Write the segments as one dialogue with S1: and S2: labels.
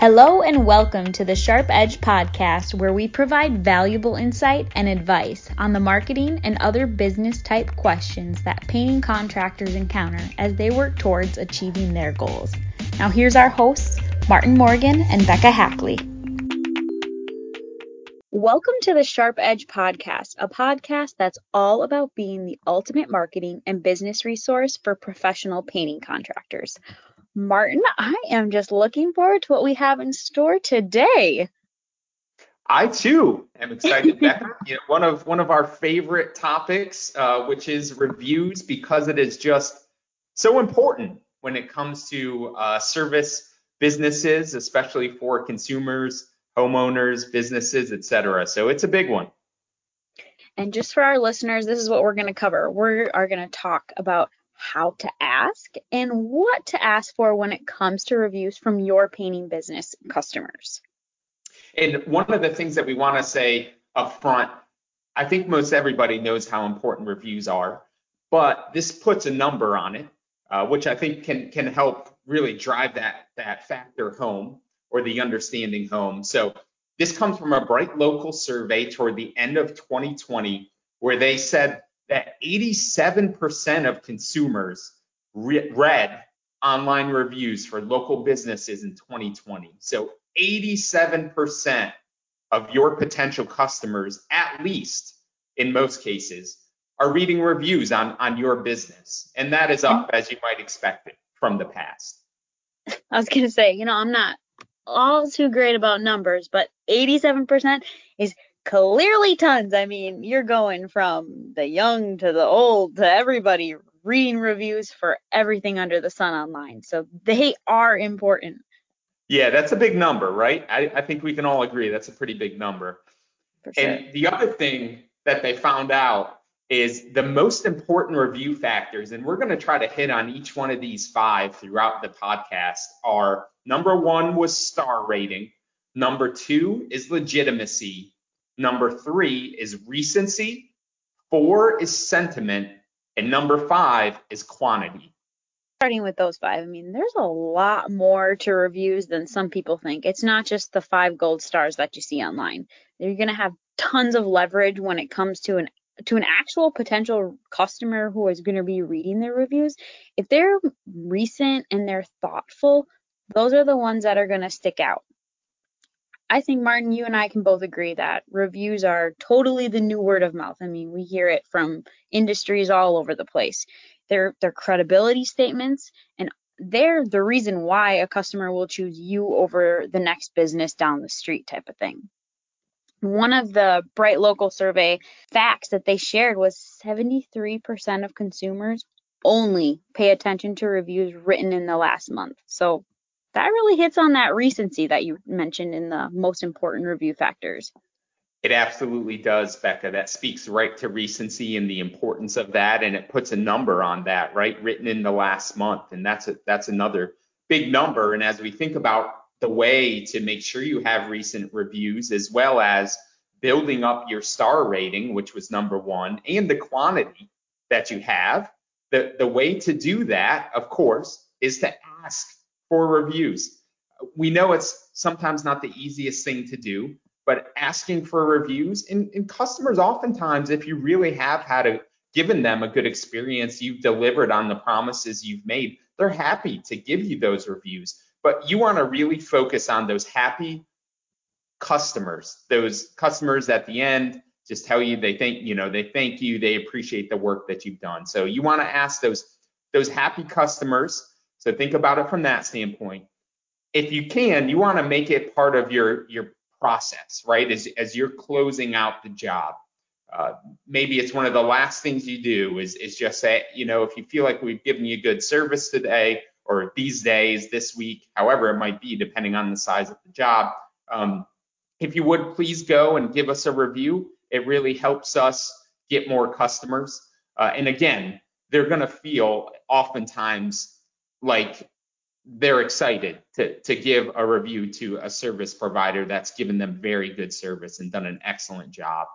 S1: Hello and welcome to the Sharp Edge podcast, where we provide valuable insight and advice on the marketing and other business type questions that painting contractors encounter as they work towards achieving their goals. Now, here's our hosts, Martin Morgan and Bekah Hackley. Welcome to the Sharp Edge podcast, a podcast that's all about being the ultimate marketing and business resource for professional painting contractors. Martin, I am just looking forward to what we have in store today.
S2: I too am excited, Bekah. You know, one of one of our favorite topics, uh, which is reviews, because it is just so important when it comes to uh, service businesses, especially for consumers, homeowners, businesses, etc. So it's a big one.
S1: And just for our listeners, this is what we're going to cover. We are going to talk about how to ask and what to ask for when it comes to reviews from your painting business customers.
S2: And one of the things that we want to say up front, I think most everybody knows how important reviews are, but this puts a number on it, uh, which I think can can help really drive that that factor home or the understanding home. So this comes from a Bright Local survey toward the end of 2020, where they said that 87% of consumers re- read online reviews for local businesses in 2020. So 87% of your potential customers, at least in most cases, are reading reviews on, on your business. And that is up as you might expect it from the past.
S1: I was going to say, you know, I'm not all too great about numbers, but 87% is clearly tons. I mean, you're going from the young to the old to everybody reading reviews for everything under the sun online. So they are important.
S2: Yeah, that's a big number, right? I, I think we can all agree that's a pretty big number. Sure. And the other thing that they found out is the most important review factors, and we're going to try to hit on each one of these five throughout the podcast, are number one was star rating, number two is legitimacy, Number three is recency. Four is sentiment. And number five is quantity.
S1: Starting with those five, I mean, there's a lot more to reviews than some people think. It's not just the five gold stars that you see online. You're going to have tons of leverage when it comes to an to an actual potential customer who is going to be reading their reviews. If they're recent and they're thoughtful, those are the ones that are going to stick out. I think Martin, you and I can both agree that reviews are totally the new word of mouth. I mean, we hear it from industries all over the place. They're they're credibility statements and they're the reason why a customer will choose you over the next business down the street type of thing. One of the Bright Local survey facts that they shared was 73% of consumers only pay attention to reviews written in the last month. So that really hits on that recency that you mentioned in the most important review factors.
S2: It absolutely does, Bekah. That speaks right to recency and the importance of that, and it puts a number on that, right? Written in the last month, and that's a, that's another big number. And as we think about the way to make sure you have recent reviews, as well as building up your star rating, which was number one, and the quantity that you have, the the way to do that, of course, is to ask for reviews. We know it's sometimes not the easiest thing to do, but asking for reviews and, and customers oftentimes, if you really have had a given them a good experience, you've delivered on the promises you've made, they're happy to give you those reviews. But you want to really focus on those happy customers, those customers at the end just tell you they think, you know, they thank you, they appreciate the work that you've done. So you want to ask those those happy customers so think about it from that standpoint. If you can, you want to make it part of your your process, right? As as you're closing out the job. Uh, maybe it's one of the last things you do is is just say, you know, if you feel like we've given you good service today or these days, this week, however it might be, depending on the size of the job, um, if you would please go and give us a review. It really helps us get more customers. Uh, and again, they're going to feel oftentimes like they're excited to to give a review to a service provider that's given them very good service and done an excellent job.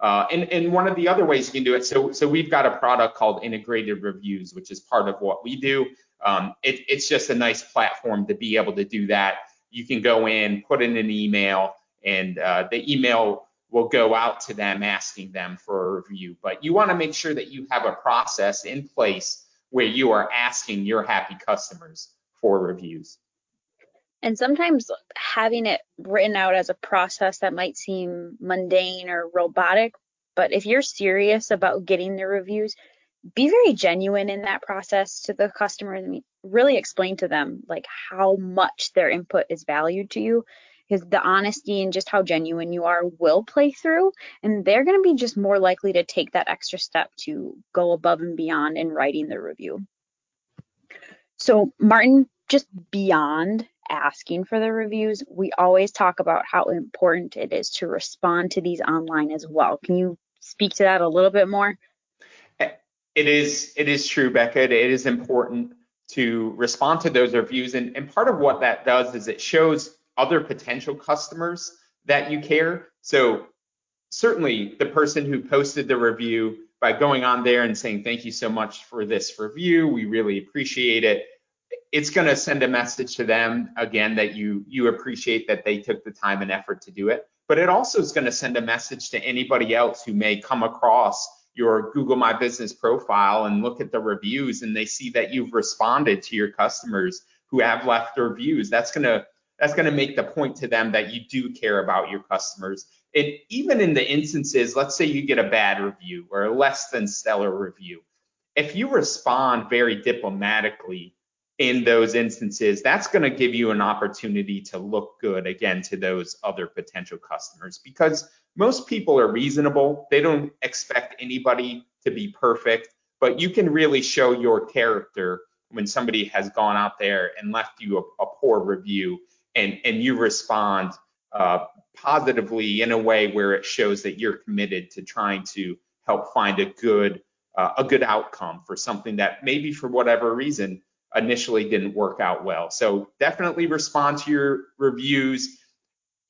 S2: Uh, and, and one of the other ways you can do it, so so we've got a product called Integrated Reviews, which is part of what we do. Um, it, it's just a nice platform to be able to do that. you can go in, put in an email, and uh, the email will go out to them asking them for a review. But you want to make sure that you have a process in place where you are asking your happy customers for reviews.
S1: And sometimes having it written out as a process that might seem mundane or robotic, but if you're serious about getting the reviews, be very genuine in that process to the customer and really explain to them like how much their input is valued to you because the honesty and just how genuine you are will play through and they're going to be just more likely to take that extra step to go above and beyond in writing the review. So martin just beyond asking for the reviews we always talk about how important it is to respond to these online as well. Can you speak to that a little bit more?
S2: Eh, it is it is true Bekah it is important to respond to those reviews and, and part of what that does is it shows other potential customers that you care. So certainly the person who posted the review by going on there and saying thank you so much for this review, we really appreciate it. It's going to send a message to them again that you you appreciate that they took the time and effort to do it. But it also is going to send a message to anybody else who may come across your Google My Business profile and look at the reviews and they see that you've responded to your customers who have left their reviews. That's going to that's going to make the point to them that you do care about your customers. And even in the instances, let's say you get a bad review or a less than stellar review, if you respond very diplomatically in those instances, that's going to give you an opportunity to look good again to those other potential customers because most people are reasonable. They don't expect anybody to be perfect, but you can really show your character when somebody has gone out there and left you a, a poor review and and you respond uh, positively in a way where it shows that you're committed to trying to help find a good uh, a good outcome for something that maybe for whatever reason initially didn't work out well. So definitely respond to your reviews.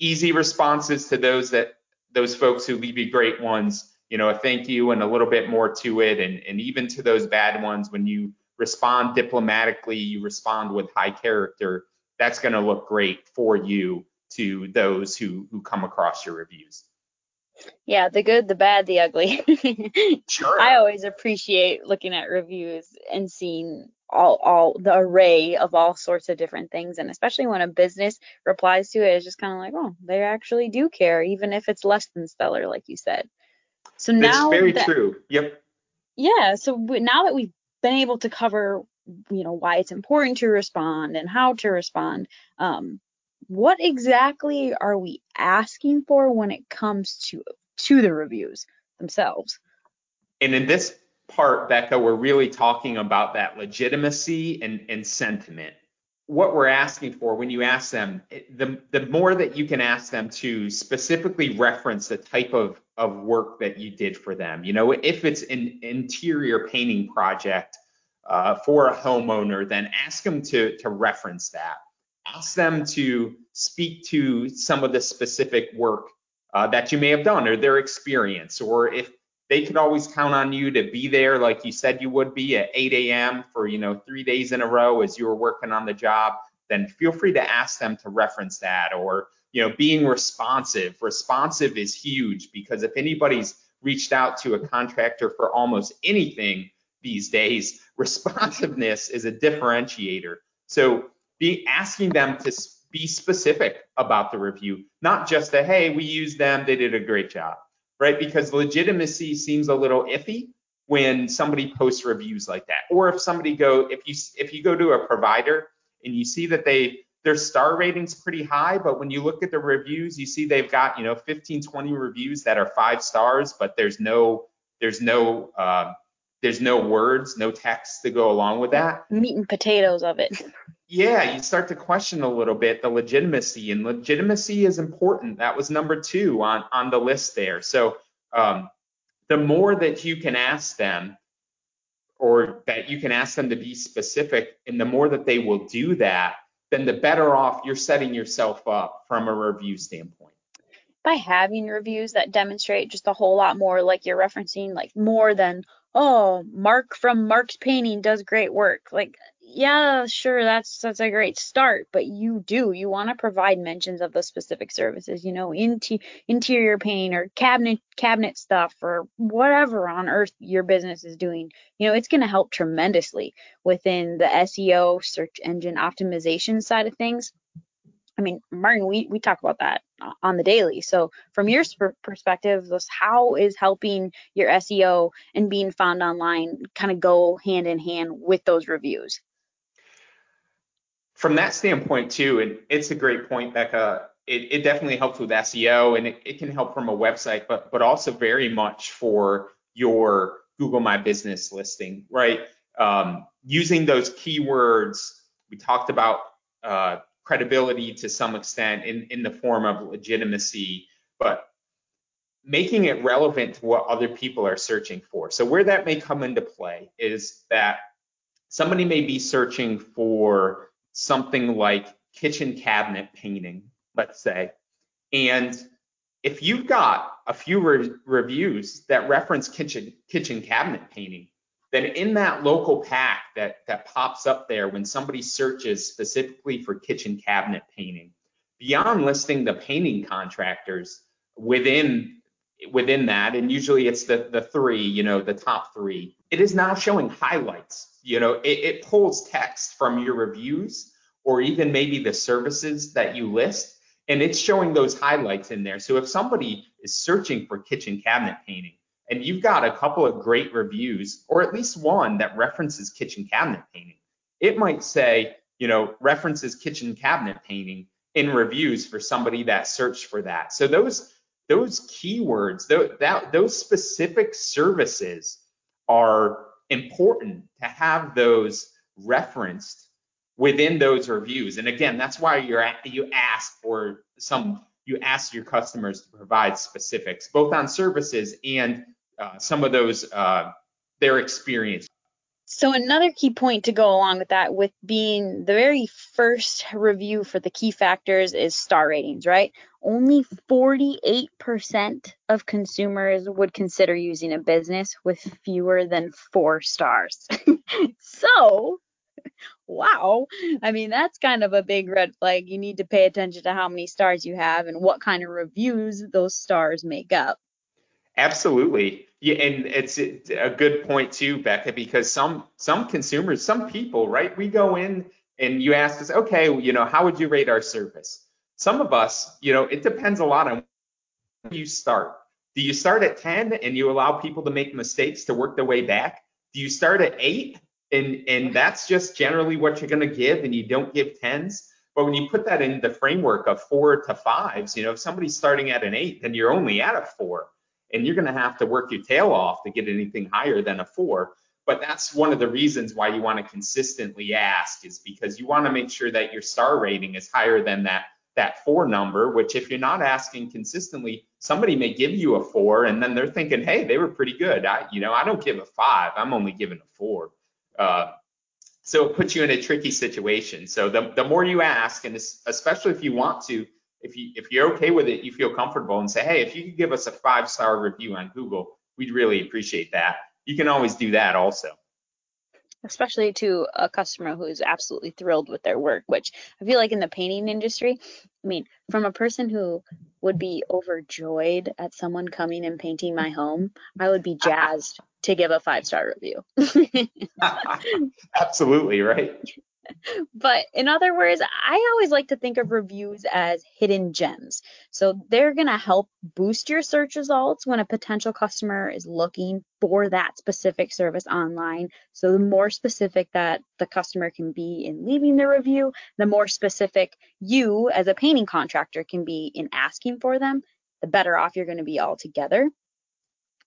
S2: Easy responses to those that those folks who leave you great ones. You know, a thank you and a little bit more to it, and and even to those bad ones when you respond diplomatically, you respond with high character that's going to look great for you to those who who come across your reviews.
S1: Yeah, the good, the bad, the ugly.
S2: sure.
S1: I always appreciate looking at reviews and seeing all all the array of all sorts of different things and especially when a business replies to it it's just kind of like oh they actually do care even if it's less than stellar like you said
S2: so now that's very that, true yep
S1: yeah so now that we've been able to cover you know why it's important to respond and how to respond um, what exactly are we asking for when it comes to to the reviews themselves?
S2: And in this part Bekah we're really talking about that legitimacy and, and sentiment. What we're asking for when you ask them the, the more that you can ask them to specifically reference the type of, of work that you did for them. You know if it's an interior painting project uh, for a homeowner, then ask them to, to reference that. Ask them to speak to some of the specific work uh, that you may have done or their experience, or if they could always count on you to be there like you said you would be at 8 a.m. for you know three days in a row as you were working on the job, then feel free to ask them to reference that or you know being responsive. Responsive is huge because if anybody's reached out to a contractor for almost anything these days, responsiveness is a differentiator. So be asking them to be specific about the review, not just a, hey, we used them, they did a great job, right? Because legitimacy seems a little iffy when somebody posts reviews like that. Or if somebody go, if you if you go to a provider and you see that they their star rating's pretty high, but when you look at the reviews, you see they've got, you know, 15, 20 reviews that are five stars, but there's no there's no uh, there's no words, no text to go along with that.
S1: Meat and potatoes of it.
S2: Yeah, you start to question a little bit the legitimacy, and legitimacy is important. That was number two on on the list there. So um, the more that you can ask them, or that you can ask them to be specific, and the more that they will do that, then the better off you're setting yourself up from a review standpoint
S1: by having reviews that demonstrate just a whole lot more like you're referencing like more than oh, Mark from Mark's Painting does great work. Like, yeah, sure, that's that's a great start, but you do you want to provide mentions of the specific services, you know, into interior painting or cabinet cabinet stuff or whatever on earth your business is doing. You know, it's going to help tremendously within the SEO search engine optimization side of things. I mean, Martin, we, we talk about that on the daily. So from your perspective, how is helping your SEO and being found online kind of go hand in hand with those reviews?
S2: From that standpoint too, and it's a great point, Bekah. It, it definitely helps with SEO and it, it can help from a website, but but also very much for your Google My Business listing, right? Um, using those keywords, we talked about uh, credibility to some extent in, in the form of legitimacy, but making it relevant to what other people are searching for. So where that may come into play is that somebody may be searching for something like kitchen cabinet painting, let's say, and if you've got a few re- reviews that reference kitchen kitchen cabinet painting, then in that local pack that, that pops up there when somebody searches specifically for kitchen cabinet painting, beyond listing the painting contractors within within that, and usually it's the, the three, you know, the top three, it is now showing highlights. You know, it, it pulls text from your reviews or even maybe the services that you list, and it's showing those highlights in there. So if somebody is searching for kitchen cabinet painting, and you've got a couple of great reviews, or at least one that references kitchen cabinet painting, it might say, you know, references kitchen cabinet painting in reviews for somebody that searched for that. So those those keywords, those, that, those specific services are important to have those referenced within those reviews. And again, that's why you're at, you ask for some you ask your customers to provide specifics, both on services and uh, some of those uh, their experience.
S1: So another key point to go along with that, with being the very first review for the key factors is star ratings, right? Only 48% of consumers would consider using a business with fewer than four stars. so wow. I mean, that's kind of a big red flag. You need to pay attention to how many stars you have and what kind of reviews those stars make up.
S2: Absolutely. Yeah, and it's a good point too, Bekah, because some some consumers, some people, right? We go in and you ask us, okay, you know, how would you rate our service? Some of us, you know, it depends a lot on where you start. Do you start at 10 and you allow people to make mistakes to work their way back? Do you start at 8 and and that's just generally what you're going to give and you don't give 10s? But when you put that in the framework of 4 to 5s, you know, if somebody's starting at an 8, then you're only at a 4 and you're going to have to work your tail off to get anything higher than a four. But that's one of the reasons why you want to consistently ask is because you want to make sure that your star rating is higher than that that four number, which if you're not asking consistently, somebody may give you a four and then they're thinking, hey, they were pretty good. I, you know, I don't give a five, I'm only giving a four. Uh, so it puts you in a tricky situation. So the, the more you ask, and especially if you want to if you if you're okay with it, you feel comfortable and say, hey, if you could give us a five star review on Google, we'd really appreciate that. You can always do that also.
S1: Especially to a customer who is absolutely thrilled with their work, which I feel like in the painting industry, I mean, from a person who would be overjoyed at someone coming and painting my home, I would be jazzed to give a five star review.
S2: Absolutely, right?
S1: But in other words, I always like to think of reviews as hidden gems. So they're going to help boost your search results when a potential customer is looking for that specific service online. So the more specific that the customer can be in leaving the review, the more specific you as a painting contractor can be in asking for them, the better off you're going to be altogether.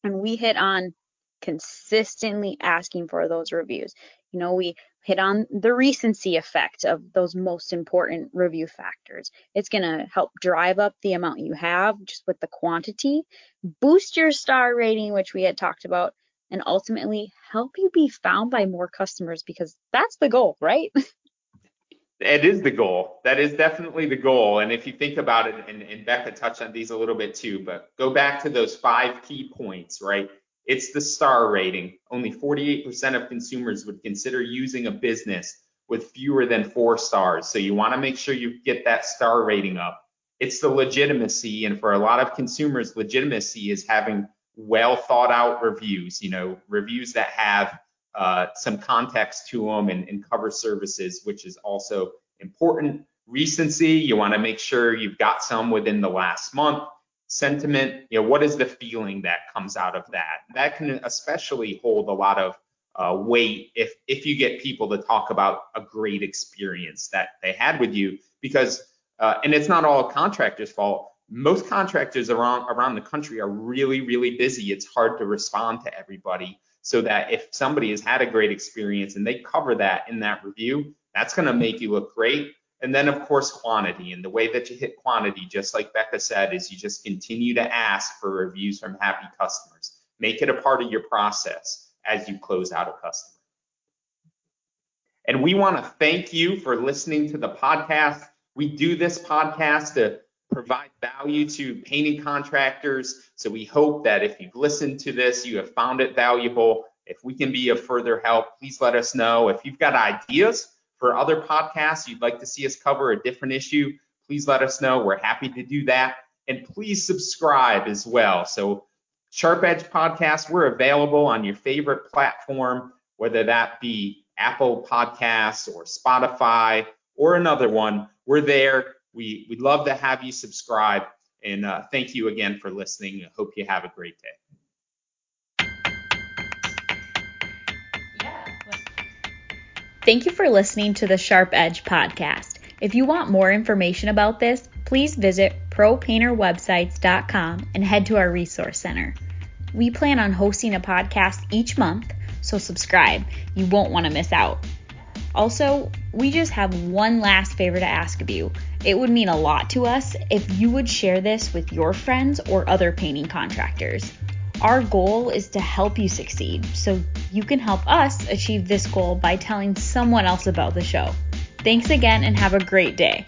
S1: And we hit on consistently asking for those reviews. You know, we hit on the recency effect of those most important review factors. It's going to help drive up the amount you have just with the quantity, boost your star rating, which we had talked about, and ultimately help you be found by more customers because that's the goal, right?
S2: it is the goal. That is definitely the goal. And if you think about it, and, and Bekah touched on these a little bit too, but go back to those five key points, right? It's the star rating. Only 48% of consumers would consider using a business with fewer than four stars. So you want to make sure you get that star rating up. It's the legitimacy. And for a lot of consumers, legitimacy is having well thought out reviews, you know, reviews that have uh, some context to them and, and cover services, which is also important. Recency, you want to make sure you've got some within the last month. Sentiment, you know, what is the feeling that comes out of that? That can especially hold a lot of uh, weight if if you get people to talk about a great experience that they had with you because uh, and it's not all contractors fault. Most contractors around around the country are really really busy. It's hard to respond to everybody so that if somebody has had a great experience and they cover that in that review that's going to make you look great and then of course quantity and the way that you hit quantity just like Bekah said is you just continue to ask for reviews from happy customers make it a part of your process as you close out a customer. And we want to thank you for listening to the podcast. We do this podcast to provide value to painting contractors. So we hope that if you've listened to this, you have found it valuable. If we can be of further help, please let us know. If you've got ideas for other podcasts you'd like to see us cover a different issue, please let us know. We're happy to do that. And please subscribe as well. So Sharp Edge Podcast, we're available on your favorite platform, whether that be Apple Podcasts or Spotify or another one. We're there. We, we'd love to have you subscribe. And uh, thank you again for listening. I hope you have a great day.
S1: Thank you for listening to the Sharp Edge podcast. If you want more information about this, please visit propainterwebsites.com and head to our resource center. We plan on hosting a podcast each month, so subscribe. You won't want to miss out. Also, we just have one last favor to ask of you. It would mean a lot to us if you would share this with your friends or other painting contractors. Our goal is to help you succeed, so you can help us achieve this goal by telling someone else about the show. Thanks again and have a great day.